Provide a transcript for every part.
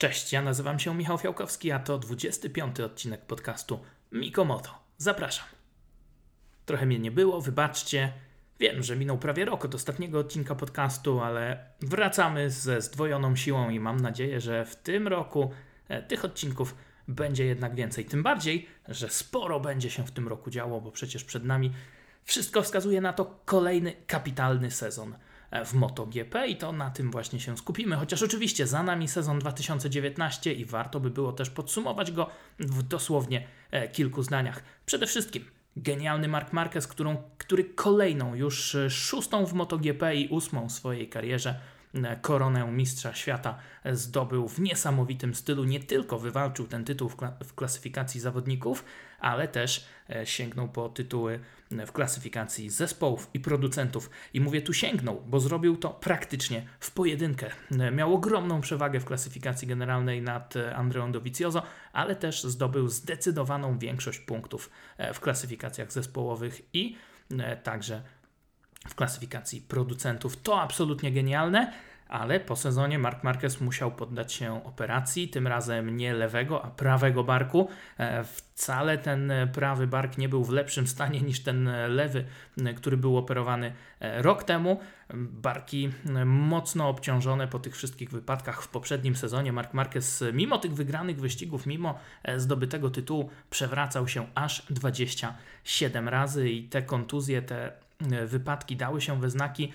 Cześć, ja nazywam się Michał Fiałkowski, a to 25 odcinek podcastu Mikomoto. Zapraszam. Trochę mnie nie było, wybaczcie. Wiem, że minął prawie rok od ostatniego odcinka podcastu, ale wracamy ze zdwojoną siłą i mam nadzieję, że w tym roku e, tych odcinków będzie jednak więcej. Tym bardziej, że sporo będzie się w tym roku działo, bo przecież przed nami wszystko wskazuje na to kolejny kapitalny sezon w MotoGP i to na tym właśnie się skupimy. Chociaż oczywiście za nami sezon 2019 i warto by było też podsumować go w dosłownie e, kilku zdaniach. Przede wszystkim genialny Mark Marquez, którą, który kolejną już e, szóstą w MotoGP i ósmą w swojej karierze e, koronę mistrza świata zdobył w niesamowitym stylu. Nie tylko wywalczył ten tytuł w klasyfikacji zawodników, ale też sięgnął po tytuły w klasyfikacji zespołów i producentów. I mówię tu sięgnął, bo zrobił to praktycznie w pojedynkę. Miał ogromną przewagę w klasyfikacji generalnej nad Andreą Dovizioso, ale też zdobył zdecydowaną większość punktów e, w klasyfikacjach zespołowych i e, także w klasyfikacji producentów. To absolutnie genialne ale po sezonie Mark Marquez musiał poddać się operacji, tym razem nie lewego, a prawego barku. E, wcale ten prawy bark nie był w lepszym stanie niż ten lewy, który był operowany e, rok temu. Barki mocno obciążone po tych wszystkich wypadkach w poprzednim sezonie. Mark Marquez, mimo tych wygranych wyścigów, mimo e, zdobytego tytułu, przewracał się aż 27 razy i te kontuzje, te wypadki dały się we znaki.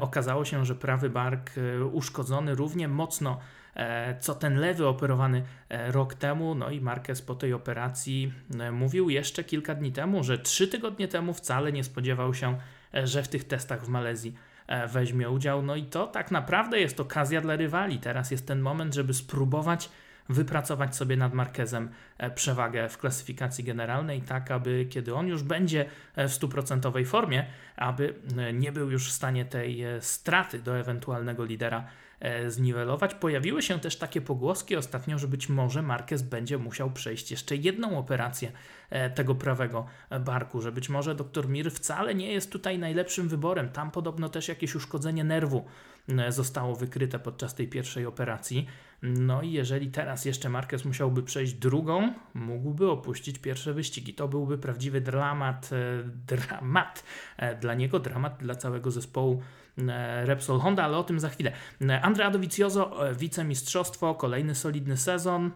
Okazało się, że prawy bark e, uszkodzony równie mocno e, co ten lewy operowany e, rok temu. No i Marquez po tej operacji mówił jeszcze kilka dni temu, że trzy tygodnie temu wcale nie spodziewał się, że w tych testach w Malezji weźmie udział. No i to tak naprawdę jest okazja dla rywali. Teraz jest ten moment, żeby spróbować wypracować sobie nad Marquezem e, przewagę w klasyfikacji generalnej, tak aby kiedy on już będzie e, w stuprocentowej formie, aby e, nie był już w stanie tej straty do ewentualnego lidera zniwelować. Pojawiły się też takie pogłoski ostatnio, że być może Marquez będzie musiał przejść jeszcze jedną operację tego prawego barku, że być może dr Mir wcale nie jest tutaj najlepszym wyborem. Tam podobno też jakieś uszkodzenie nerwu zostało wykryte podczas tej pierwszej operacji. No i jeżeli teraz jeszcze Marquez musiałby przejść drugą, mógłby opuścić pierwsze wyścigi. To byłby prawdziwy dramat, e, dramat e, dla niego, dramat dla całego zespołu e, Repsol Honda, ale o tym za chwilę. Andrea Dovizioso, wicemistrzostwo, kolejny solidny sezon.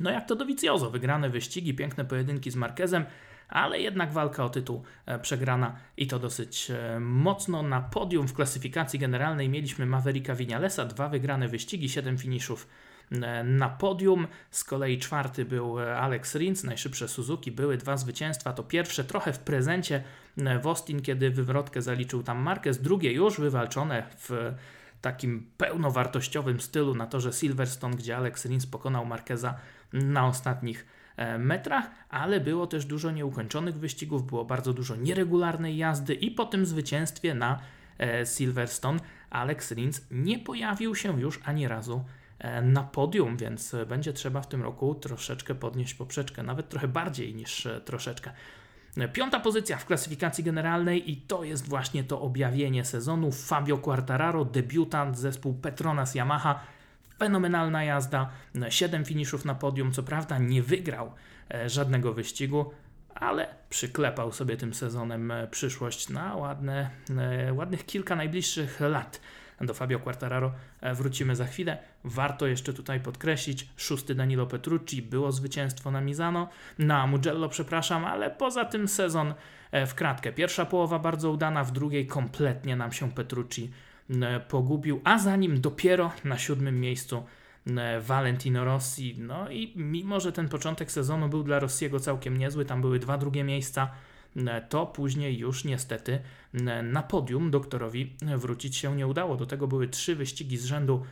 No jak to Dovizioso, wygrane wyścigi, piękne pojedynki z Marquezem ale jednak walka o tytuł e, przegrana i to dosyć e, mocno. Na podium w klasyfikacji generalnej mieliśmy Mavericka Vinalesa, dwa wygrane wyścigi, siedem finiszów e, na podium. Z kolei czwarty był Alex Rins, najszybsze Suzuki. Były dwa zwycięstwa. To pierwsze trochę w prezencie w Austin, kiedy wywrotkę zaliczył tam Marquez. Drugie już wywalczone w takim pełnowartościowym stylu na torze Silverstone, gdzie Alex Rins pokonał Marqueza na ostatnich metrach, ale było też dużo nieukończonych wyścigów, było bardzo dużo nieregularnej jazdy i po tym zwycięstwie na e, Silverstone Alex Rins nie pojawił się już ani razu e, na podium, więc będzie trzeba w tym roku troszeczkę podnieść poprzeczkę, nawet trochę bardziej niż troszeczkę. Piąta pozycja w klasyfikacji generalnej i to jest właśnie to objawienie sezonu. Fabio Quartararo, debiutant zespół Petronas Yamaha, Fenomenalna jazda, 7 finiszów na podium. Co prawda nie wygrał e, żadnego wyścigu, ale przyklepał sobie tym sezonem e, przyszłość na ładne, e, ładnych kilka najbliższych lat. Do Fabio Quartararo wrócimy za chwilę. Warto jeszcze tutaj podkreślić, szósty Danilo Petrucci, było zwycięstwo na Mizano, na Mugello przepraszam, ale poza tym sezon w kratkę. Pierwsza połowa bardzo udana, w drugiej kompletnie nam się Petrucci pogubił, a za nim dopiero na siódmym miejscu e, Valentino Rossi. No i mimo, że ten początek sezonu był dla Rossiego całkiem niezły, tam były dwa drugie miejsca, e, to później już niestety na podium doktorowi wrócić się nie udało. Do tego były trzy wyścigi z rzędu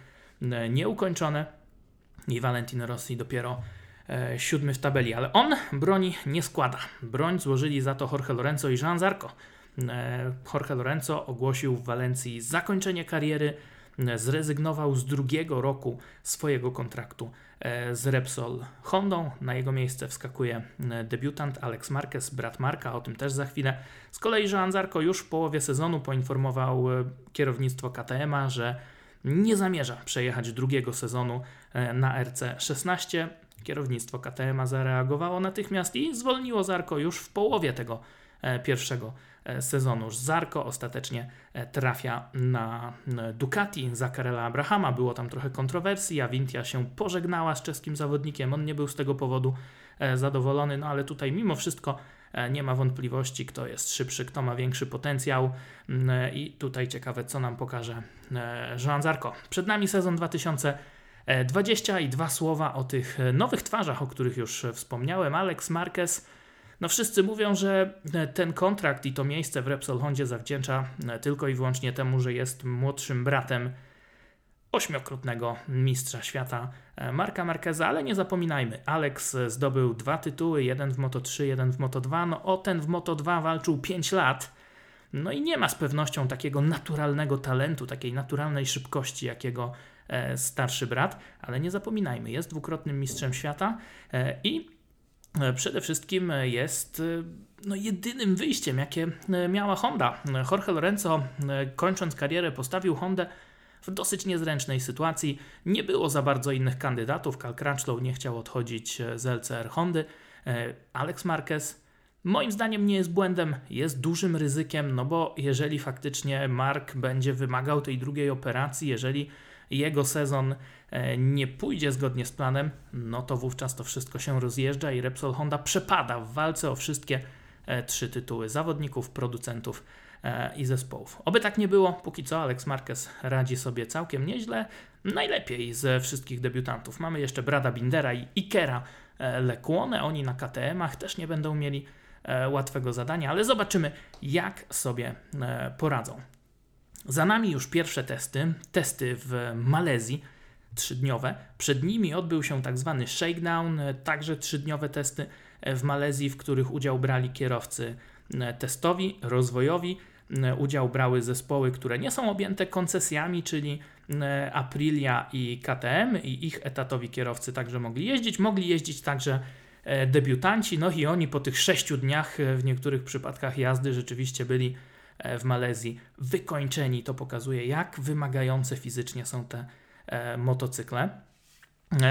nieukończone i Valentino Rossi dopiero siódmy w tabeli, ale on broni nie składa. Broń złożyli za to Jorge Lorenzo i Jean Zarco. E, Jorge Lorenzo ogłosił w Walencji zakończenie kariery, e, zrezygnował z drugiego roku swojego kontraktu e, z Repsol Hondą. Na jego miejsce wskakuje debiutant Alex Marquez, brat Marka, o tym też za chwilę. Z kolei Joan Zarco już w połowie sezonu poinformował kierownictwo KTM-a, że nie zamierza przejechać drugiego sezonu na RC16. Kierownictwo KTM zareagowało natychmiast i zwolniło Zarko już w połowie tego pierwszego sezonu. Zarko ostatecznie trafia na Ducati za Karela Abrahama. Było tam trochę kontrowersji, a Vintia się pożegnała z czeskim zawodnikiem. On nie był z tego powodu zadowolony, no ale tutaj mimo wszystko E, nie ma wątpliwości, kto jest szybszy, kto ma większy potencjał mm, i tutaj ciekawe, co nam pokaże e, Jean Zarco. Przed nami sezon 2020 i dwa słowa o tych nowych twarzach, o których już wspomniałem. Alex Marquez. No wszyscy mówią, że ten kontrakt i to miejsce w Repsol Hondzie zawdzięcza tylko i wyłącznie temu, że jest młodszym bratem ośmiokrotnego mistrza świata e, Marka Marqueza, ale nie zapominajmy, Alex zdobył dwa tytuły, jeden w Moto3, jeden w Moto2, no o ten w Moto2 walczył 5 lat, no i nie ma z pewnością takiego naturalnego talentu, takiej naturalnej szybkości, jakiego e, starszy brat, ale nie zapominajmy, jest dwukrotnym mistrzem świata e, i przede wszystkim jest no, jedynym wyjściem, jakie miała Honda. Jorge Lorenzo, kończąc karierę, postawił Hondę w dosyć niezręcznej sytuacji. Nie było za bardzo innych kandydatów. Cal Crutchlow nie chciał odchodzić e, z LCR Hondy. E, Alex Marquez moim zdaniem nie jest błędem, jest dużym ryzykiem, no bo jeżeli faktycznie Mark będzie wymagał tej drugiej operacji, jeżeli jego sezon e, nie pójdzie zgodnie z planem, no to wówczas to wszystko się rozjeżdża i Repsol Honda przepada w walce o wszystkie trzy tytuły zawodników, producentów E, i zespołów. Oby tak nie było, póki co Alex Marquez radzi sobie całkiem nieźle, najlepiej ze wszystkich debiutantów. Mamy jeszcze Brada Bindera i Ikera e, Lecłone, oni na KTM-ach też nie będą mieli e, łatwego zadania, ale zobaczymy jak sobie poradzą. Za nami już pierwsze testy, testy w Malezji, trzydniowe. Przed nimi odbył się tak zwany shakedown, także trzydniowe testy w Malezji, w których udział brali kierowcy testowi, rozwojowi. Udział brały zespoły, które nie są objęte koncesjami, czyli Aprilia i KTM i ich etatowi kierowcy także mogli jeździć. Mogli jeździć także e, debiutanci, no i oni po tych sześciu dniach e, w niektórych przypadkach jazdy rzeczywiście byli e, w Malezji wykończeni. To pokazuje, jak wymagające fizycznie są te motocykle.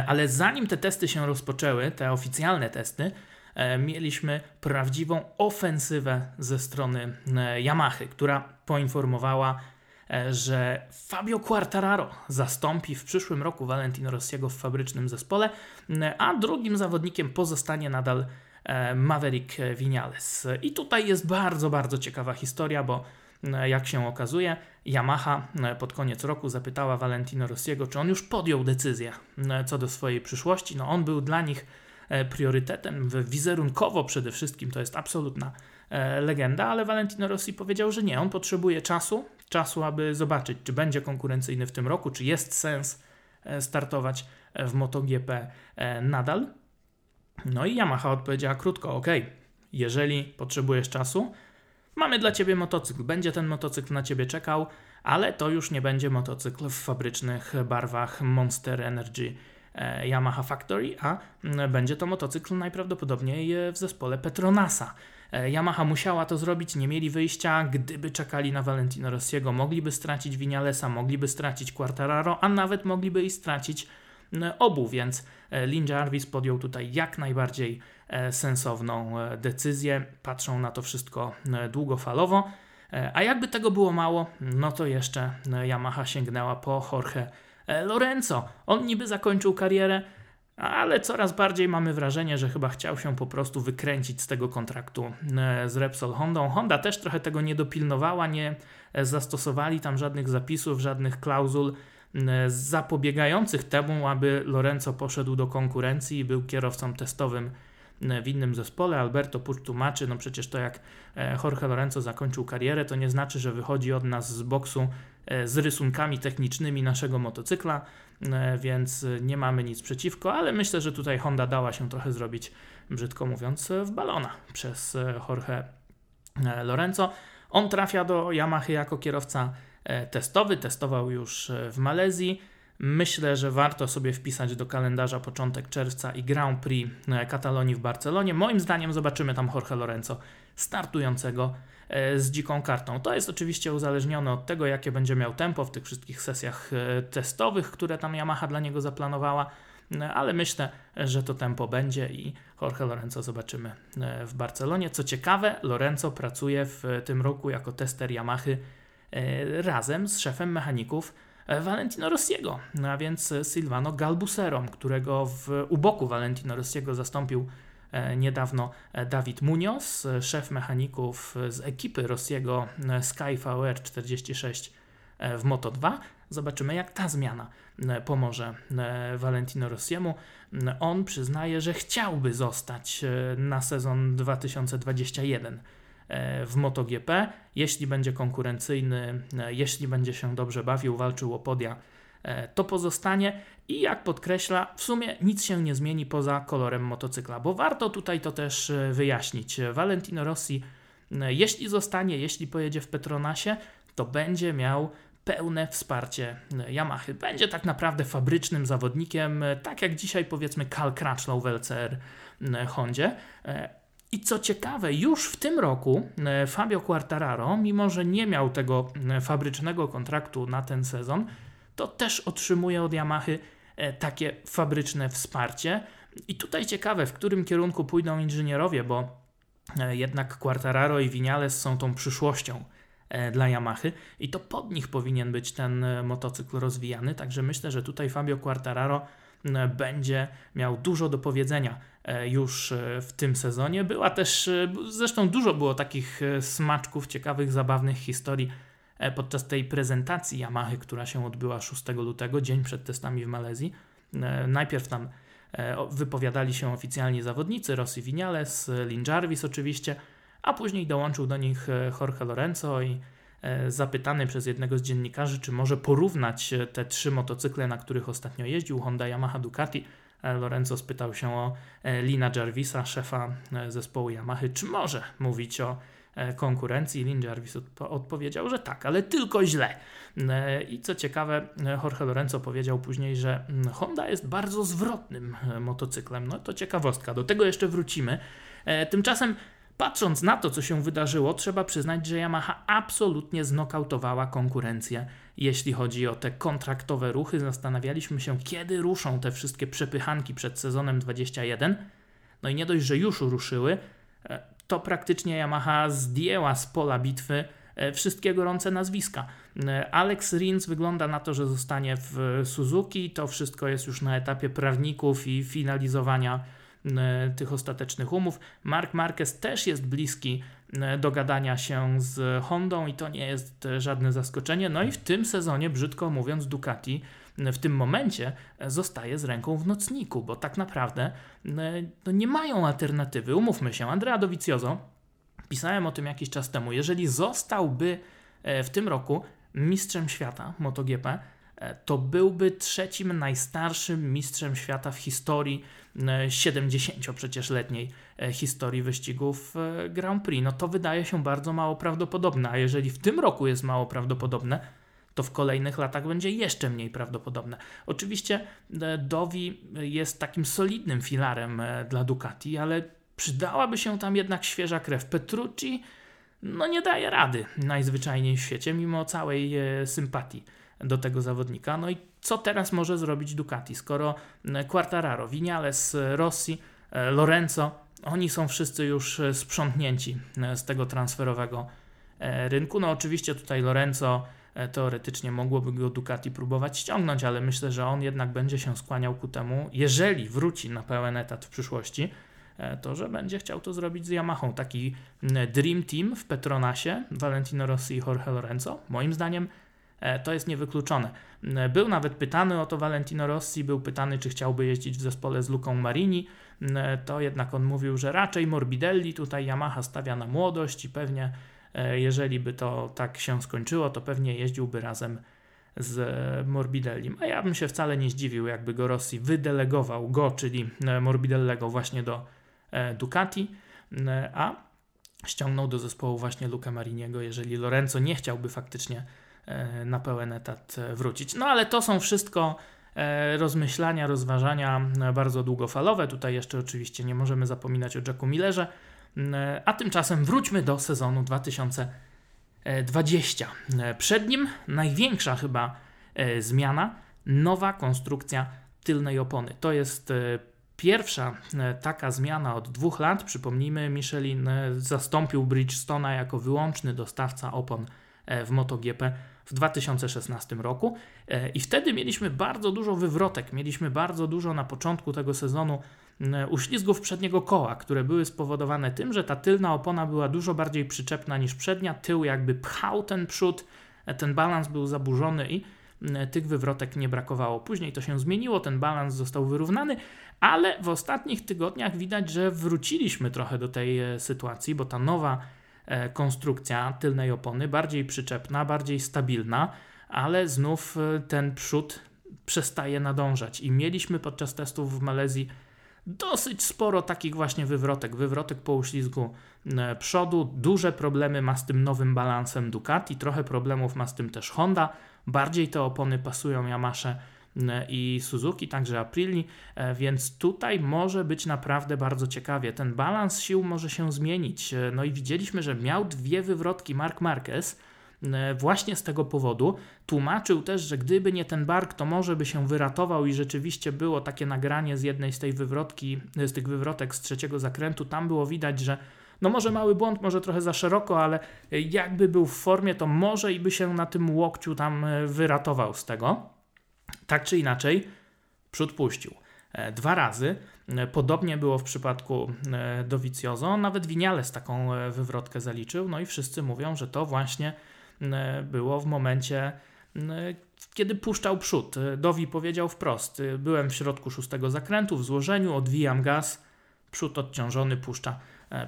Ale zanim te testy się rozpoczęły, te oficjalne testy, E, mieliśmy prawdziwą ofensywę ze strony e, Yamahy, która poinformowała, e, że Fabio Quartararo zastąpi w przyszłym roku Valentino Rossiego w fabrycznym zespole, a drugim zawodnikiem pozostanie nadal Maverick Vinales. I tutaj jest bardzo, bardzo ciekawa historia, bo jak się okazuje, Yamaha pod koniec roku zapytała Valentino Rossiego, czy on już podjął decyzję co do swojej przyszłości. No on był dla nich E, priorytetem, wizerunkowo przede wszystkim to jest absolutna e, legenda, ale Valentino Rossi powiedział, że nie, on potrzebuje czasu, czasu, aby zobaczyć, czy będzie konkurencyjny w tym roku, czy jest sens e, startować w MotoGP nadal. No i Yamaha odpowiedziała krótko, ok, jeżeli potrzebujesz czasu, mamy dla ciebie motocykl, będzie ten motocykl na ciebie czekał, ale to już nie będzie motocykl w fabrycznych barwach Monster Energy E, Yamaha Factory, a będzie to motocykl najprawdopodobniej e, w zespole Petronasa. E, Yamaha musiała to zrobić, nie mieli wyjścia, gdyby czekali na Valentino Rossiego, mogliby stracić Vinalesa, mogliby stracić Quartararo, a nawet mogliby i stracić obu, więc Lin Jarvis podjął tutaj jak najbardziej sensowną decyzję, patrzą na to wszystko długofalowo, a jakby tego było mało, no to jeszcze Yamaha sięgnęła po Jorge E, Lorenzo. On niby zakończył karierę, ale coraz bardziej mamy wrażenie, że chyba chciał się po prostu wykręcić z tego kontraktu e, z Repsol Hondą. Honda też trochę tego nie dopilnowała, nie e, zastosowali tam żadnych zapisów, żadnych klauzul zapobiegających temu, aby Lorenzo poszedł do konkurencji i był kierowcą testowym w innym zespole. Alberto Pucz tłumaczy, no przecież to jak Jorge Lorenzo zakończył karierę, to nie znaczy, że wychodzi od nas z boksu E, z rysunkami technicznymi naszego motocykla, e, więc nie mamy nic przeciwko, ale myślę, że tutaj Honda dała się trochę zrobić, brzydko mówiąc, w balona przez e, Jorge Lorenzo. On trafia do Yamaha jako kierowca testowy, testował już w Malezji. Myślę, że warto sobie wpisać do kalendarza początek czerwca i Grand Prix Katalonii w Barcelonie. Moim zdaniem zobaczymy tam Jorge Lorenzo startującego z dziką kartą. To jest oczywiście uzależnione od tego, jakie będzie miał tempo w tych wszystkich sesjach testowych, które tam Yamaha dla niego zaplanowała no, ale myślę, że to tempo będzie i Jorge Lorenzo zobaczymy e, w Barcelonie. Co ciekawe, Lorenzo pracuje w tym roku jako tester Yamahy e, razem z szefem mechaników e, Valentino Rossiego, a więc Silvano Galbuserą, którego w, u boku Valentino Rossiego zastąpił niedawno Dawid Munoz, szef mechaników z ekipy Rossiego Sky VR 46 w Moto2. Zobaczymy, jak ta zmiana e, pomoże e, Valentino Rossiemu. On przyznaje, że chciałby zostać e, na sezon 2021 w MotoGP, jeśli będzie konkurencyjny, jeśli będzie się dobrze bawił, walczył o podia, to pozostanie i jak podkreśla, w sumie nic się nie zmieni poza kolorem motocykla, bo warto tutaj to też wyjaśnić. Valentino Rossi, jeśli zostanie, jeśli pojedzie w Petronasie, to będzie miał pełne wsparcie Yamahy. Będzie tak naprawdę fabrycznym zawodnikiem, tak jak dzisiaj powiedzmy Cal Crutchlow w LCR Hondzie. I co ciekawe, już w tym roku Fabio Quartararo, mimo że nie miał tego fabrycznego kontraktu na ten sezon, to też otrzymuje od Yamahy e, takie fabryczne wsparcie. I tutaj ciekawe, w którym kierunku pójdą inżynierowie, bo e, jednak Quartararo i Vinales są tą przyszłością E, dla Yamahy i to pod nich powinien być ten e, motocykl rozwijany, także myślę, że tutaj Fabio Quartararo będzie miał dużo do powiedzenia e, już w tym sezonie. Była też, zresztą dużo było takich smaczków, ciekawych, zabawnych historii podczas tej prezentacji Yamahy, która się odbyła 6 lutego, dzień przed testami w Malezji. Najpierw tam wypowiadali się oficjalni zawodnicy, Rossi Vinales, Lin Jarvis oczywiście, a później dołączył do nich e, Jorge Lorenzo i e, zapytany przez jednego z dziennikarzy, czy może porównać e, te trzy motocykle, na których ostatnio jeździł, Honda, Yamaha, Ducati, Lorenzo spytał się o Lina Jarvisa, szefa zespołu Yamahy, czy może mówić o konkurencji. Lin Jarvis odpowiedział, że tak, ale tylko źle. I co ciekawe, Jorge Lorenzo powiedział później, że mm, Honda jest bardzo zwrotnym motocyklem. No to ciekawostka, do tego jeszcze wrócimy. Tymczasem Patrząc na to, co się wydarzyło, trzeba przyznać, że Yamaha absolutnie znokautowała konkurencję. Jeśli chodzi o te kontraktowe ruchy, zastanawialiśmy się, kiedy ruszą te wszystkie przepychanki przed sezonem 21. No i nie dość, że już ruszyły, e, to praktycznie Yamaha zdjęła z pola bitwy e, wszystkie gorące nazwiska. E, Alex Rins wygląda na to, że zostanie w Suzuki. To wszystko jest już na etapie prawników i finalizowania tych ostatecznych umów. Mark Marquez też jest bliski dogadania się z Hondą i to nie jest żadne zaskoczenie. No i w tym sezonie, brzydko mówiąc, Ducati w tym momencie zostaje z ręką w nocniku, bo tak naprawdę e, no nie mają alternatywy. Umówmy się, Andrea Dovizioso, pisałem o tym jakiś czas temu, jeżeli zostałby w tym roku mistrzem świata MotoGP, to byłby trzecim najstarszym mistrzem świata w historii 70 e, przecież letniej e, historii wyścigów e, Grand Prix. No to wydaje się bardzo mało prawdopodobne, a jeżeli w tym roku jest mało prawdopodobne, to w kolejnych latach będzie jeszcze mniej prawdopodobne. Oczywiście Dovi jest takim solidnym filarem dla Ducati, ale przydałaby się tam jednak świeża krew. Petrucci no nie daje rady najzwyczajniej w świecie, mimo całej sympatii do tego zawodnika. No i co teraz może zrobić Ducati, skoro e, Quartararo, Vinales, e, Rossi, e, Lorenzo, oni są wszyscy już sprzątnięci z tego transferowego rynku. No oczywiście tutaj Lorenzo teoretycznie mogłoby go Ducati próbować ściągnąć, ale myślę, że on jednak będzie się skłaniał ku temu, jeżeli wróci na pełen etat w przyszłości, to że będzie chciał to zrobić z Yamahą. Taki Dream Team w Petronasie, Valentino Rossi i Jorge Lorenzo, moim zdaniem E, to jest niewykluczone. E, był nawet pytany o to Valentino Rossi, był pytany, czy chciałby jeździć w zespole z Luką Marini. E, to jednak on mówił, że raczej Morbidelli, tutaj Yamaha stawia na młodość i pewnie jeżeli by to tak się skończyło, to pewnie jeździłby razem z Morbidellim. A ja bym się wcale nie zdziwił, jakby go Rossi wydelegował go, czyli Morbidellego właśnie do Ducati, a ściągnął do zespołu właśnie Luca Mariniego, jeżeli Lorenzo nie chciałby faktycznie E, na pełen etat e, wrócić. No ale to są wszystko e, rozmyślania, rozważania bardzo długofalowe. Tutaj jeszcze oczywiście nie możemy zapominać o Jacku Millerze, A tymczasem wróćmy do sezonu 2020. Przed nim największa chyba zmiana nowa konstrukcja tylnej opony. To jest Pierwsza e, taka zmiana od dwóch lat, przypomnijmy, Michelin e, zastąpił Bridgestone'a jako wyłączny dostawca opon e, w MotoGP w 2016 roku. I wtedy mieliśmy bardzo dużo wywrotek, mieliśmy bardzo dużo na początku tego sezonu uślizgów przedniego koła, które były spowodowane tym, że ta tylna opona była dużo bardziej przyczepna niż przednia, tył jakby pchał ten przód, ten balans był zaburzony i tych wywrotek nie brakowało. Później to się zmieniło, ten balans został wyrównany, ale w ostatnich tygodniach widać, że wróciliśmy trochę do tej e, sytuacji, bo ta nowa e, konstrukcja tylnej opony, bardziej przyczepna, bardziej stabilna, ale znów e, ten przód przestaje nadążać. I mieliśmy podczas testów w Malezji dosyć sporo takich właśnie wywrotek, wywrotek po uślizgu przodu. Duże problemy ma z tym nowym balansem Ducati, trochę problemów ma z tym też Honda. Bardziej te opony pasują Yamasze i Suzuki, także Aprili, e, więc tutaj może być naprawdę bardzo ciekawie. Ten balans sił może się zmienić. E, no i widzieliśmy, że miał dwie wywrotki Mark Marquez e, właśnie z tego powodu. Tłumaczył też, że gdyby nie ten bark, to może by się wyratował i rzeczywiście było takie nagranie z jednej z tej wywrotki, z tych wywrotek z trzeciego zakrętu. Tam było widać, że no może mały błąd, może trochę za szeroko, ale jakby był w formie, to może i by się na tym łokciu tam wyratował z tego. Tak czy inaczej, przód puścił. E, dwa razy. E, podobnie było w przypadku e, Dovizioso. Nawet Winiales taką wywrotkę zaliczył. No i wszyscy mówią, że to właśnie było w momencie, kiedy puszczał przód. Dowi powiedział wprost: Byłem w środku szóstego zakrętu, w złożeniu, odwijam gaz, przód odciążony, puszcza,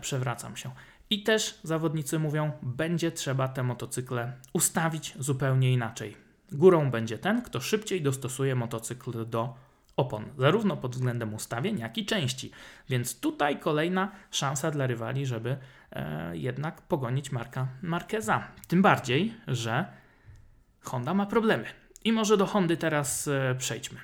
przewracam się. I też zawodnicy mówią, będzie trzeba te motocykle ustawić zupełnie inaczej. Górą będzie ten, kto szybciej dostosuje motocykl do opon, zarówno pod względem ustawień, jak i części. Więc tutaj kolejna szansa dla rywali, żeby e, jednak pogonić Marka Marqueza. Tym bardziej, że Honda ma problemy. I może do Hondy teraz e, przejdźmy.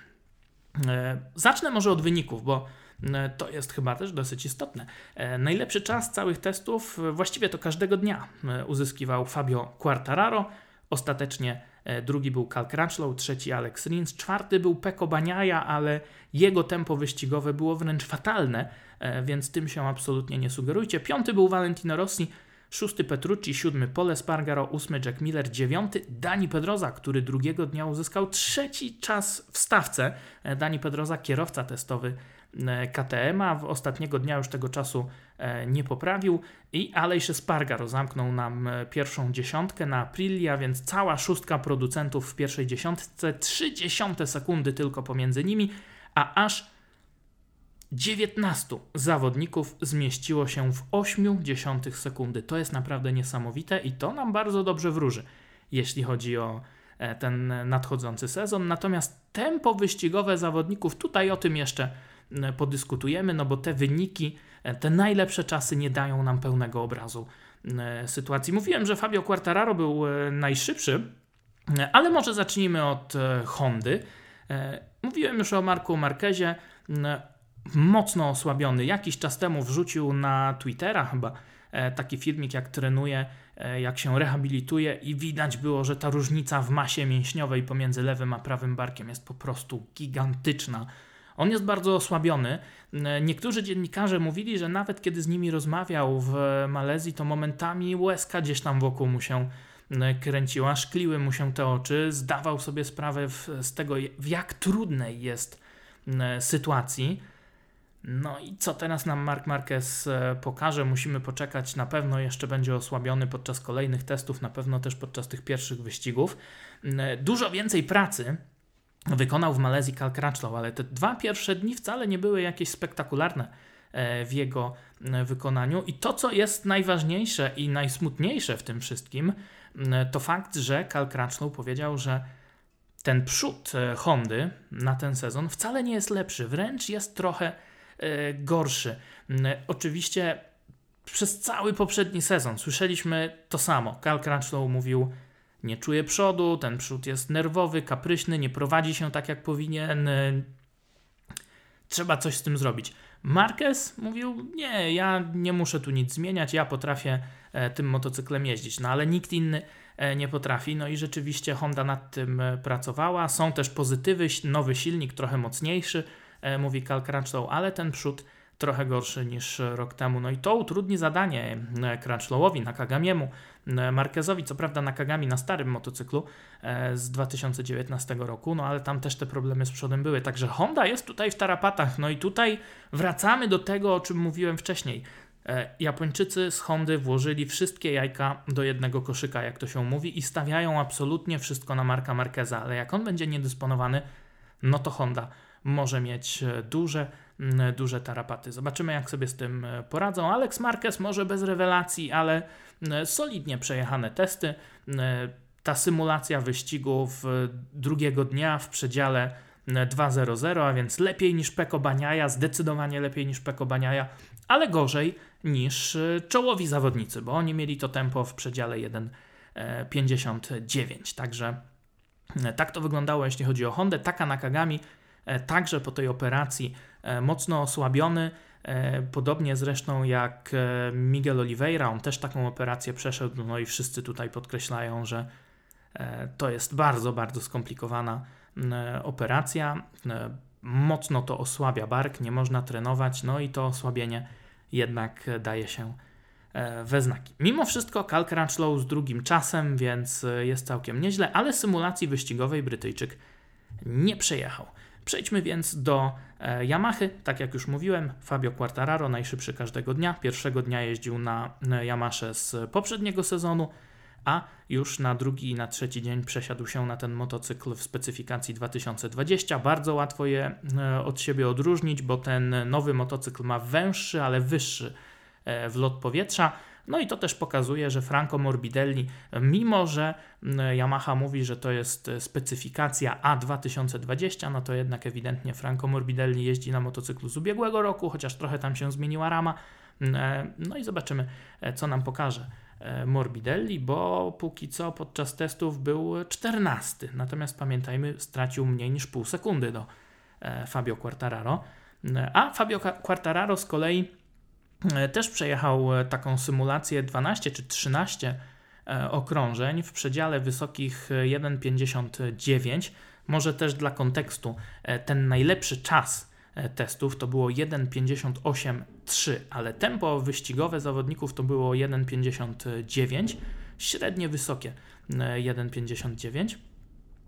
E, zacznę może od wyników, bo e, to jest chyba też dosyć istotne. E, najlepszy czas całych testów, e, właściwie to każdego dnia, uzyskiwał Fabio Quartararo. Ostatecznie E, drugi był Cal Crutchlow, trzeci Alex Rins, czwarty był Peko Baniaja, ale jego tempo wyścigowe było wręcz fatalne, e, więc tym się absolutnie nie sugerujcie. Piąty był Valentino Rossi, szósty Petrucci, siódmy Pole Spargaro, ósmy Jack Miller, dziewiąty Dani Pedroza, który drugiego dnia uzyskał trzeci czas w stawce. E, Dani Pedroza, kierowca testowy KTM-a, w ostatniego dnia już tego czasu E, nie poprawił i Alejszy Spargaro zamknął nam e, pierwszą dziesiątkę na Aprilia, więc cała szóstka producentów w pierwszej dziesiątce, trzy dziesiąte sekundy tylko pomiędzy nimi, a aż 19 zawodników zmieściło się w 8 dziesiątych sekundy. To jest naprawdę niesamowite i to nam bardzo dobrze wróży, jeśli chodzi o e, ten nadchodzący sezon. Natomiast tempo wyścigowe zawodników, tutaj o tym jeszcze podyskutujemy, no bo te wyniki E, te najlepsze czasy nie dają nam pełnego obrazu e, sytuacji. Mówiłem, że Fabio Quartararo był e, najszybszy, ale może zacznijmy od Hondy. Mówiłem już o Marku Marquezie, mocno osłabiony. Jakiś czas temu wrzucił na Twittera chyba taki filmik, jak trenuje, jak się rehabilituje, i widać było, że ta różnica w masie mięśniowej pomiędzy lewym a prawym barkiem jest po prostu gigantyczna. On jest bardzo osłabiony. Niektórzy dziennikarze mówili, że nawet kiedy z nimi rozmawiał w Malezji, to momentami łezka gdzieś tam wokół mu się kręciła, szkliły mu się te oczy, zdawał sobie sprawę z tego, w jak trudnej jest sytuacji. No i co teraz nam Mark Marquez e, pokaże? Musimy poczekać. Na pewno jeszcze będzie osłabiony podczas kolejnych testów, na pewno też podczas tych pierwszych wyścigów. Dużo więcej pracy wykonał w Malezji Cal Crutchlow, ale te dwa pierwsze dni wcale nie były jakieś spektakularne e, w jego e, wykonaniu. I to, co jest najważniejsze i najsmutniejsze w tym wszystkim, to fakt, że Cal Crutchlow powiedział, że ten przód e, Hondy na ten sezon wcale nie jest lepszy, wręcz jest trochę gorszy. Oczywiście przez cały poprzedni sezon słyszeliśmy to samo. Cal Crutchlow mówił, nie czuje przodu, ten przód jest nerwowy, kapryśny, nie prowadzi się tak jak powinien. trzeba coś z tym zrobić. Marquez mówił, nie, ja nie muszę tu nic zmieniać, ja potrafię e, tym motocyklem jeździć, no ale nikt inny e, nie potrafi, no i rzeczywiście Honda nad tym e, pracowała. Są też pozytywy, nowy silnik, trochę mocniejszy, mówi Cal Crutchlow, ale ten przód trochę gorszy niż rok temu. No i to utrudni zadanie Crutchlowowi, Nakagamiemu, Marquezowi, co prawda Nakagami na starym motocyklu z 2019 roku, no ale tam też te problemy z przodem były. Także Honda jest tutaj w tarapatach. No i tutaj wracamy do tego, o czym mówiłem wcześniej. E, Japończycy z Hondy włożyli wszystkie jajka do jednego koszyka, jak to się mówi, i stawiają absolutnie wszystko na Marka Marqueza, ale jak on będzie niedysponowany, no to Honda może mieć e, duże, duże tarapaty. Zobaczymy, jak sobie z tym e, poradzą. Alex Marquez może bez rewelacji, ale solidnie przejechane testy. Ta symulacja wyścigów drugiego dnia w przedziale 2.00, a więc lepiej niż Peko Baniaja, zdecydowanie lepiej niż Peko Baniaja, ale gorzej niż e, czołowi zawodnicy, bo oni mieli to tempo w przedziale 1.59. Także e, tak to wyglądało, jeśli chodzi o Hondę. Taka Nakagami e, także po tej operacji mocno osłabiony. Podobnie zresztą jak Miguel Oliveira, on też taką operację przeszedł, no i wszyscy tutaj podkreślają, że to jest bardzo, bardzo skomplikowana operacja. Mocno to osłabia bark, nie można trenować, no i to osłabienie jednak daje się e, we znaki. Mimo wszystko Cal Crutchlow z drugim czasem, więc e, jest całkiem nieźle, ale symulacji wyścigowej Brytyjczyk nie przejechał. Przejdźmy więc do e, Yamahy. Tak jak już mówiłem, Fabio Quartararo najszybszy każdego dnia. Pierwszego dnia jeździł na Yamasze z poprzedniego sezonu, a już na drugi i na trzeci dzień przesiadł się na ten motocykl w specyfikacji 2020. Bardzo łatwo je e, od siebie odróżnić, bo ten nowy motocykl ma węższy, ale wyższy e, wlot powietrza. No i to też pokazuje, że Franco Morbidelli, mimo że Yamaha mówi, że to jest specyfikacja A2020, no to jednak ewidentnie Franco Morbidelli jeździ na motocyklu z ubiegłego roku, chociaż trochę tam się zmieniła rama. E, no i zobaczymy, co nam pokaże E, Morbidelli, bo póki co podczas testów był 14. Natomiast pamiętajmy, stracił mniej niż pół sekundy do e, Fabio Quartararo. E, a Fabio Quartararo z kolei też przejechał taką symulację 12 czy 13 okrążeń w przedziale wysokich 1,59. Może też dla kontekstu, ten najlepszy czas E, testów to było 1,58,3, ale tempo wyścigowe zawodników to było 1,59, średnie wysokie 1,59. E,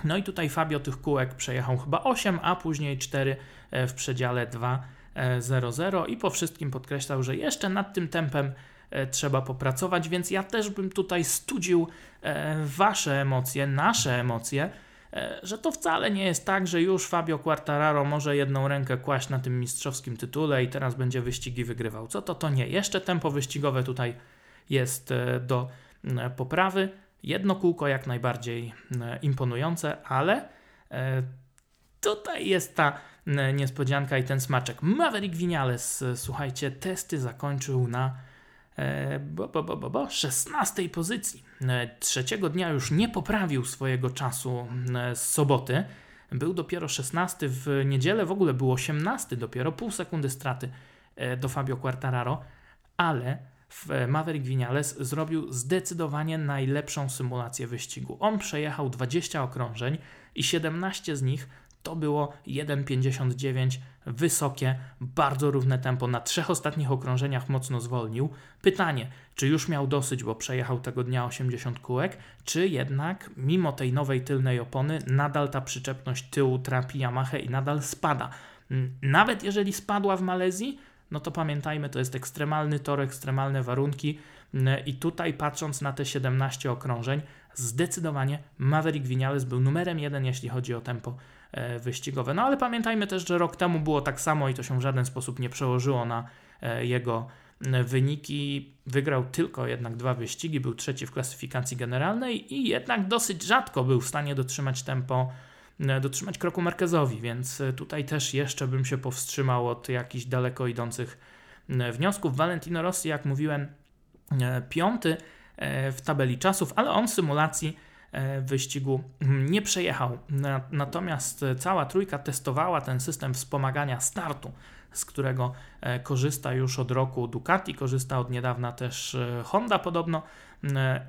no i tutaj Fabio tych kółek przejechał chyba 8, a później 4 e, w przedziale 2,00 i po wszystkim podkreślał, że jeszcze nad tym tempem trzeba popracować, więc ja też bym tutaj studził Wasze emocje, nasze emocje, E, że to wcale nie jest tak, że już Fabio Quartararo może jedną rękę kłaść na tym mistrzowskim tytule i teraz będzie wyścigi wygrywał. Co to, to nie. Jeszcze tempo wyścigowe tutaj jest e, do poprawy. Jedno kółko jak najbardziej imponujące, ale e, tutaj jest ta niespodzianka i ten smaczek. Maverick Vinales, słuchajcie, testy zakończył na E, bo, bo, bo, bo, bo 16 pozycji. E, trzeciego dnia już nie poprawił swojego czasu e, z soboty. Był dopiero 16 w niedzielę, w ogóle był 18 dopiero, pół sekundy straty do Fabio Quartararo, ale Maverick Vinales zrobił zdecydowanie najlepszą symulację wyścigu. On przejechał 20 okrążeń i 17 z nich to było 1,59 wysokie, bardzo równe tempo. Na trzech ostatnich okrążeniach mocno zwolnił. Pytanie, czy już miał dosyć, bo przejechał tego dnia 80 kółek, czy jednak mimo tej nowej tylnej opony nadal ta przyczepność tyłu trapi Yamaha i nadal spada. Nawet jeżeli spadła w Malezji, no to pamiętajmy, to jest ekstremalny tor, ekstremalne warunki i tutaj patrząc na te 17 okrążeń, zdecydowanie Maverick Vinales był numerem jeden, jeśli chodzi o tempo wyścigowe. No ale pamiętajmy też, że rok temu było tak samo i to się w żaden sposób nie przełożyło na e, jego wyniki. Wygrał tylko jednak dwa wyścigi, był trzeci w klasyfikacji generalnej i jednak dosyć rzadko był w stanie dotrzymać tempo, e, dotrzymać kroku Marquezowi, więc tutaj też jeszcze bym się powstrzymał od jakichś daleko idących wniosków. Valentino Rossi, jak mówiłem, piąty w tabeli czasów, ale on w symulacji wyścigu nie przejechał. Natomiast cała trójka testowała ten system wspomagania startu, z którego korzysta już od roku Ducati, korzysta od niedawna też Honda podobno.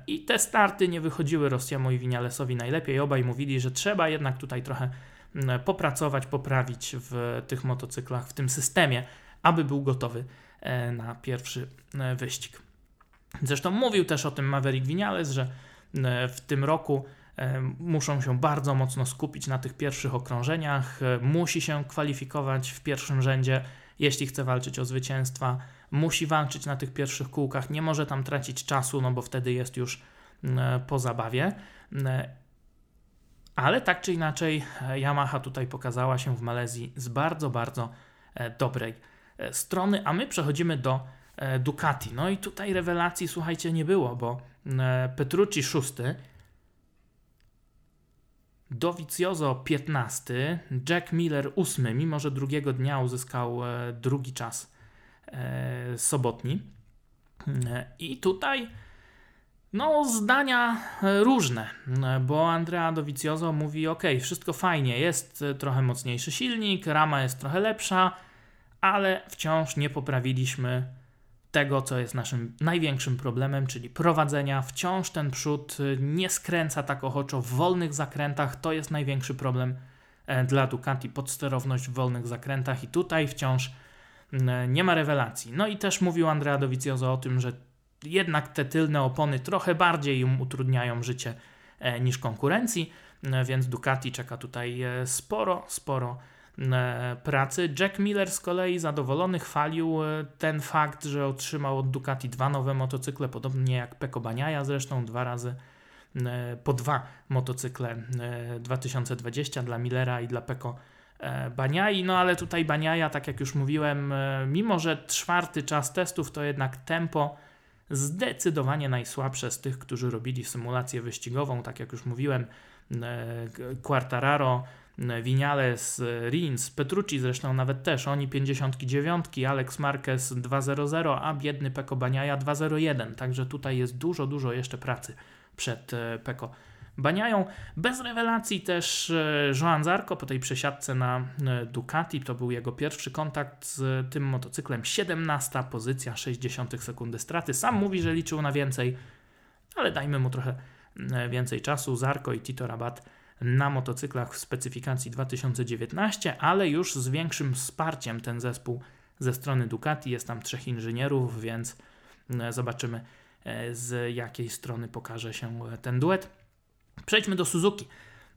I te starty nie wychodziły Rosjemu i Winialesowi najlepiej. Obaj mówili, że trzeba jednak tutaj trochę popracować, poprawić w tych motocyklach, w tym systemie, aby był gotowy na pierwszy wyścig. Zresztą mówił też o tym Maverick Vinales, że e, w tym roku e, muszą się bardzo mocno skupić na tych pierwszych okrążeniach, e, musi się kwalifikować w pierwszym rzędzie, jeśli chce walczyć o zwycięstwa, musi walczyć na tych pierwszych kółkach, nie może tam tracić czasu, no bo wtedy jest już po zabawie. Ale tak czy inaczej, Yamaha tutaj pokazała się w Malezji z bardzo, bardzo dobrej strony, a my przechodzimy do E, Ducati. No i tutaj rewelacji, słuchajcie, nie było, bo e, Petrucci szósty, Dovizioso 15, Jack Miller 8, mimo że drugiego dnia uzyskał e, drugi czas sobotni. I tutaj no, zdania różne, bo Andrea Dovizioso mówi: OK, wszystko fajnie, jest trochę mocniejszy silnik, rama jest trochę lepsza, ale wciąż nie poprawiliśmy tego, co jest naszym największym problemem, czyli prowadzenia. Wciąż ten przód y, nie skręca tak ochoczo w wolnych zakrętach. To jest największy problem e, dla Ducati, podsterowność w wolnych zakrętach i tutaj wciąż nie ma rewelacji. No i też mówił Andrea Dovizioso o tym, że jednak te tylne opony trochę bardziej im utrudniają życie e, niż konkurencji, e, więc Ducati czeka tutaj sporo, sporo pracy. Jack Miller z kolei zadowolony chwalił e, ten fakt, że otrzymał od Ducati dwa nowe motocykle, podobnie jak Peko Baniaja zresztą dwa razy e, po dwa motocykle 2020 dla Millera i dla Peko Baniai, no ale tutaj Baniaja, tak jak już mówiłem, mimo że czwarty czas testów to jednak tempo zdecydowanie najsłabsze z tych, którzy robili symulację wyścigową, tak jak już mówiłem, Quartararo Vinales, Rins, Petrucci zresztą nawet też, oni 59, Alex Marquez 2.00, a biedny Peko Baniaja 2.01, także tutaj jest dużo, dużo jeszcze pracy przed e, Peko Baniają. Bez rewelacji też e, Joan Zarco po tej przesiadce na e, Ducati, to był jego pierwszy kontakt z tym motocyklem, 17 pozycja, 60 sekundy straty. Sam mówi, że liczył na więcej, ale dajmy mu trochę więcej czasu. Zarco i Tito Rabat na motocyklach w specyfikacji 2019, ale już z większym wsparciem ten zespół ze strony Ducati. Jest tam trzech inżynierów, więc e, zobaczymy e, z jakiej strony pokaże się e, ten duet. Przejdźmy do Suzuki.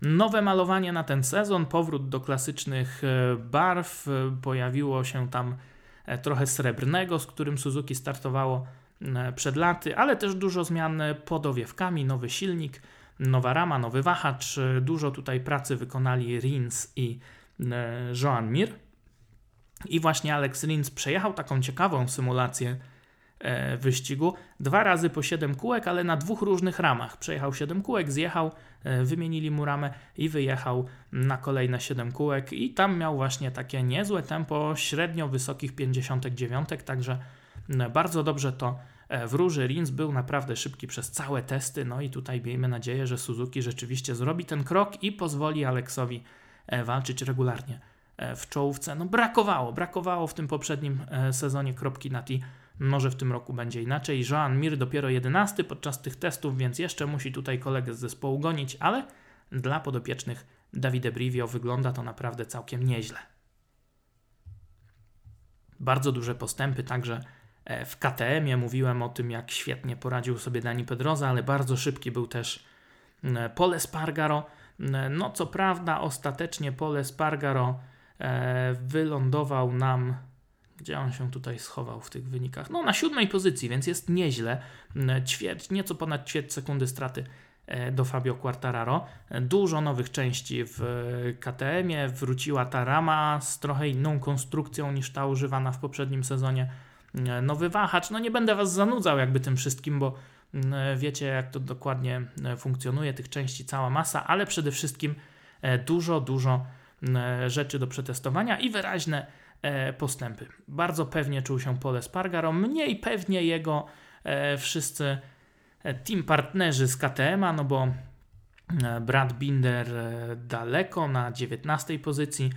Nowe malowanie na ten sezon, powrót do klasycznych barw. Pojawiło się tam trochę srebrnego, z którym Suzuki startowało przed laty, ale też dużo zmian pod owiewkami, nowy silnik nowa rama, nowy wahacz. Dużo tutaj pracy wykonali Rins i e, Joan Mir. I właśnie Alex Rins przejechał taką ciekawą symulację e, wyścigu. Dwa razy po 7 kółek, ale na dwóch różnych ramach. Przejechał 7 kółek, zjechał, e, wymienili mu ramę i wyjechał na kolejne 7 kółek. I tam miał właśnie takie niezłe tempo, średnio wysokich 59, także bardzo dobrze to E, w Róży Rins był naprawdę szybki przez całe testy, no i tutaj miejmy nadzieję, że Suzuki rzeczywiście zrobi ten krok i pozwoli Aleksowi e, walczyć regularnie e, w czołówce. No brakowało, brakowało w tym poprzednim sezonie kropki na T. Może w tym roku będzie inaczej. Joan Mir dopiero 11 podczas tych testów, więc jeszcze musi tutaj kolegę z zespołu gonić, ale dla podopiecznych Davide Brivio wygląda to naprawdę całkiem nieźle. Bardzo duże postępy także w KTM-ie mówiłem o tym, jak świetnie poradził sobie Dani Pedroza, ale bardzo szybki był też Pole Spargaro. No, co prawda, ostatecznie Pole Spargaro e, wylądował nam. Gdzie on się tutaj schował w tych wynikach? No, na siódmej pozycji, więc jest nieźle. Ćwierć, nieco ponad ćwierć sekundy straty e, do Fabio Quartararo. Dużo nowych części w KTM-ie. Wróciła ta rama z trochę inną konstrukcją niż ta używana w poprzednim sezonie nowy wahacz. No nie będę Was zanudzał jakby tym wszystkim, bo mm, wiecie jak to dokładnie e, funkcjonuje, tych części cała masa, ale przede wszystkim e, dużo, dużo mm, rzeczy do przetestowania i wyraźne e, postępy. Bardzo pewnie czuł się Pole Spargaro, mniej pewnie jego wszyscy team partnerzy z KTM-a, no bo Brad Binder daleko na 19 pozycji.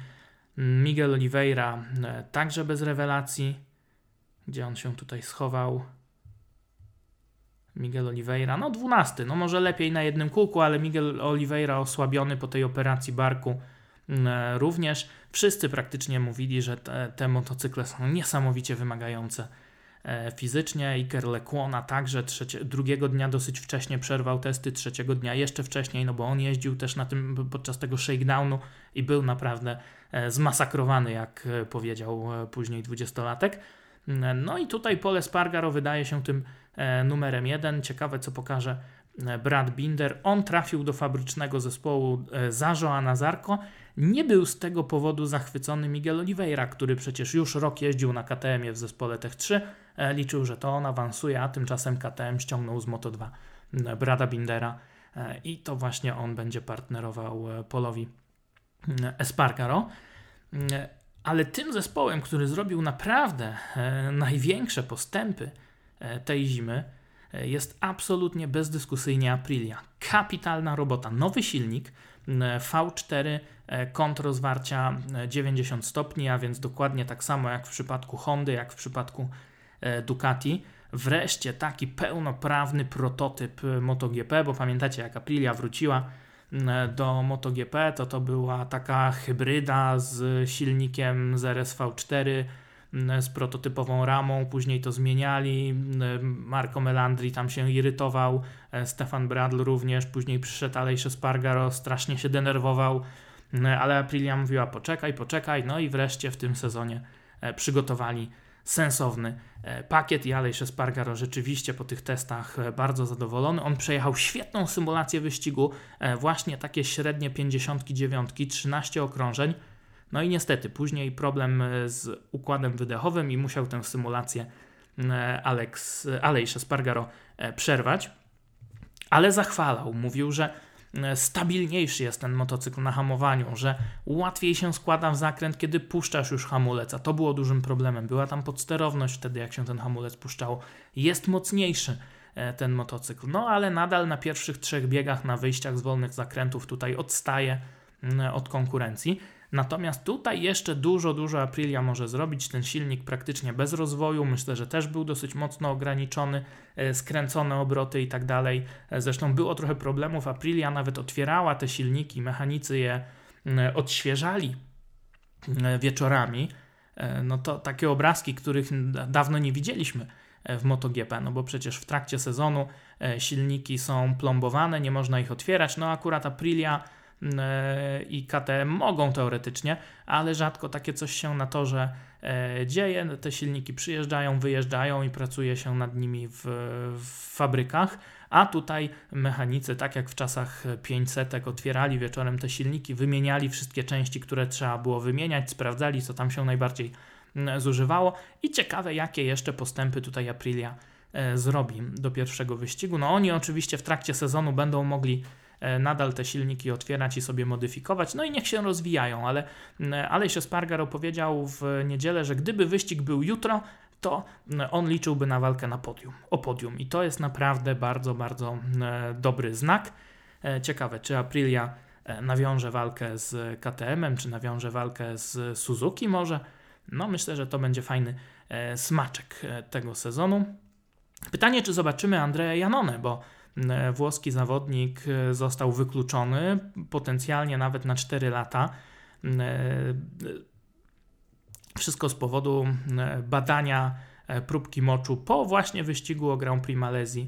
Miguel Oliveira także bez rewelacji. Gdzie on się tutaj schował? Miguel Oliveira, no 12, no może lepiej na jednym kółku, ale Miguel Oliveira osłabiony po tej operacji barku mm, również. Wszyscy praktycznie mówili, że te, te motocykle są niesamowicie wymagające e, fizycznie. Iker Lecuona także trzecie, drugiego dnia dosyć wcześnie przerwał testy, trzeciego dnia jeszcze wcześniej, no bo on jeździł też na tym podczas tego shakedownu i był naprawdę e, zmasakrowany, jak e, powiedział później dwudziestolatek. No i tutaj Pole Spargaro wydaje się tym e, numerem jeden. Ciekawe, co pokaże e, Brad Binder. On trafił do fabrycznego zespołu e, za Joana Zarko. Nie był z tego powodu zachwycony Miguel Oliveira, który przecież już rok jeździł na KTM-ie w zespole Tech 3. Liczył, że to on awansuje, a tymczasem KTM ściągnął z Moto2 Brada Bindera i to właśnie on będzie partnerował Polowi Espargaro ale tym zespołem, który zrobił naprawdę e, największe postępy e, tej zimy, e, jest absolutnie bezdyskusyjnie Aprilia. Kapitalna robota. Nowy silnik V4 kąt rozwarcia 90 stopni, a więc dokładnie tak samo jak w przypadku Hondy, jak w przypadku Ducati. Wreszcie taki pełnoprawny prototyp MotoGP, bo pamiętacie jak Aprilia wróciła do MotoGP, to to była taka hybryda z silnikiem z RSV4 z prototypową ramą, później to zmieniali. Marco Melandri tam się irytował, e, Stefan Bradl również, później przyszedł Aleix Spargaro, strasznie się denerwował, ale Aprilia mówiła poczekaj, poczekaj, no i wreszcie w tym sezonie e, przygotowali sensowny e, pakiet i Alej Espargaro rzeczywiście po tych testach e, bardzo zadowolony. On przejechał świetną symulację wyścigu, e, właśnie takie średnie 59, 13 okrążeń. No i niestety później problem z układem wydechowym i musiał tę symulację Alex, Alej Espargaro przerwać. Ale zachwalał, mówił, że stabilniejszy jest ten motocykl na hamowaniu, że łatwiej się składa w zakręt, kiedy puszczasz już hamulec, a to było dużym problemem. Była tam podsterowność wtedy, jak się ten hamulec puszczało. Jest mocniejszy e, ten motocykl, no ale nadal na pierwszych trzech biegach, na wyjściach z wolnych zakrętów tutaj odstaje od konkurencji. Natomiast tutaj jeszcze dużo, dużo Aprilia może zrobić. Ten silnik praktycznie bez rozwoju. Myślę, że też był dosyć mocno ograniczony, e, skręcone obroty i tak dalej. E, zresztą było trochę problemów. Aprilia nawet otwierała te silniki, mechanicy je odświeżali wieczorami. E, no to takie obrazki, których dawno nie widzieliśmy w MotoGP, no bo przecież w trakcie sezonu silniki są plombowane, nie można ich otwierać. No akurat Aprilia i KTM mogą teoretycznie, ale rzadko takie coś się na torze e, dzieje. Te silniki przyjeżdżają, wyjeżdżają i pracuje się nad nimi w, w fabrykach. A tutaj mechanicy, tak jak w czasach 500, otwierali wieczorem te silniki, wymieniali wszystkie części, które trzeba było wymieniać, sprawdzali, co tam się najbardziej zużywało. I ciekawe, jakie jeszcze postępy tutaj Aprilia e, zrobi do pierwszego wyścigu. No oni oczywiście w trakcie sezonu będą mogli E, nadal te silniki otwierać i sobie modyfikować, no i niech się rozwijają, ale Aleix Espargaro powiedział w niedzielę, że gdyby wyścig był jutro, to on liczyłby na walkę na podium, o podium i to jest naprawdę bardzo, bardzo dobry znak. E, ciekawe, czy Aprilia e, nawiąże walkę z KTM-em, czy nawiąże walkę z Suzuki może. No myślę, że to będzie fajny smaczek tego sezonu. Pytanie, czy zobaczymy Andrea Janone, bo E, włoski zawodnik e, został wykluczony, potencjalnie nawet na 4 lata. E, wszystko z powodu badania próbki moczu po właśnie wyścigu o Grand Prix Malezji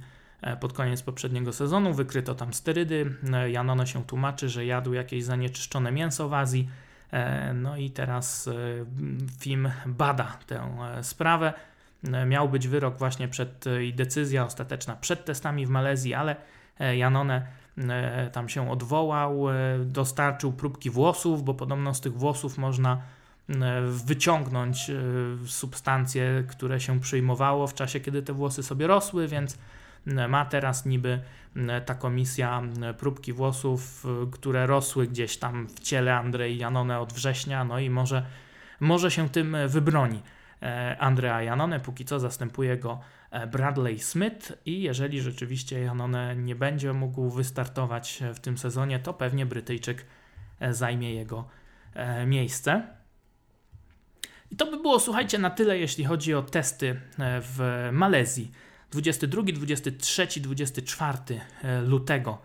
pod koniec poprzedniego sezonu. Wykryto tam sterydy. Janone się tłumaczy, że jadł jakieś zanieczyszczone mięso w Azji. No i teraz FIM bada tę sprawę. E, miał być wyrok właśnie przed e, i decyzja ostateczna przed testami w Malezji, ale e, Janone tam się odwołał, dostarczył próbki włosów, bo podobno z tych włosów można wyciągnąć substancje, które się przyjmowało w czasie, kiedy te włosy sobie rosły, więc ma teraz niby ta komisja próbki włosów, które rosły gdzieś tam w ciele Andrzej Janone od września, no i może, może się tym wybroni. Andrea Janone. Póki co zastępuje go Bradley Smith i jeżeli rzeczywiście Janone nie będzie mógł wystartować w tym sezonie, to pewnie Brytyjczyk zajmie jego miejsce. I to by było, słuchajcie, na tyle, jeśli chodzi o testy w Malezji. 22, 23, 24 lutego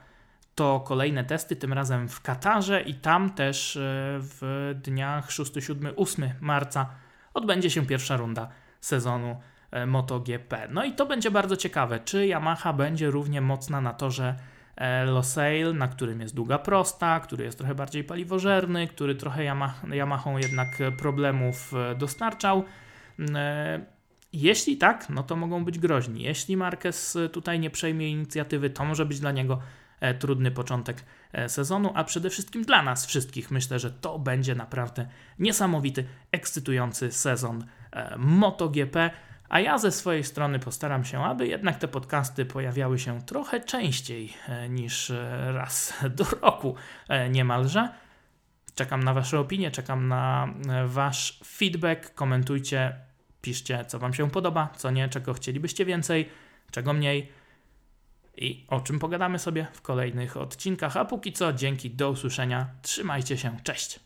to kolejne testy, tym razem w Katarze i tam też e, w dniach 6, 7, 8 marca odbędzie się pierwsza runda sezonu e, MotoGP. No i to będzie bardzo ciekawe, czy Yamaha będzie równie mocna na torze e, Losail, na którym jest długa prosta, który jest trochę bardziej paliwożerny, który trochę Yamaha, Yamahą jednak problemów dostarczał. Jeśli tak, no to mogą być groźni. Jeśli Marquez tutaj nie przejmie inicjatywy, to może być dla niego E, trudny początek e, sezonu, a przede wszystkim dla nas wszystkich myślę, że to będzie naprawdę niesamowity, ekscytujący sezon e, MotoGP. A ja ze swojej strony postaram się, aby jednak te podcasty pojawiały się trochę częściej niż raz do roku niemalże. Czekam na Wasze opinie, czekam na Wasz feedback. Komentujcie, piszcie, co Wam się podoba, co nie, czego chcielibyście więcej, czego mniej i o czym pogadamy sobie w kolejnych odcinkach. A póki co, dzięki, do usłyszenia, trzymajcie się, cześć!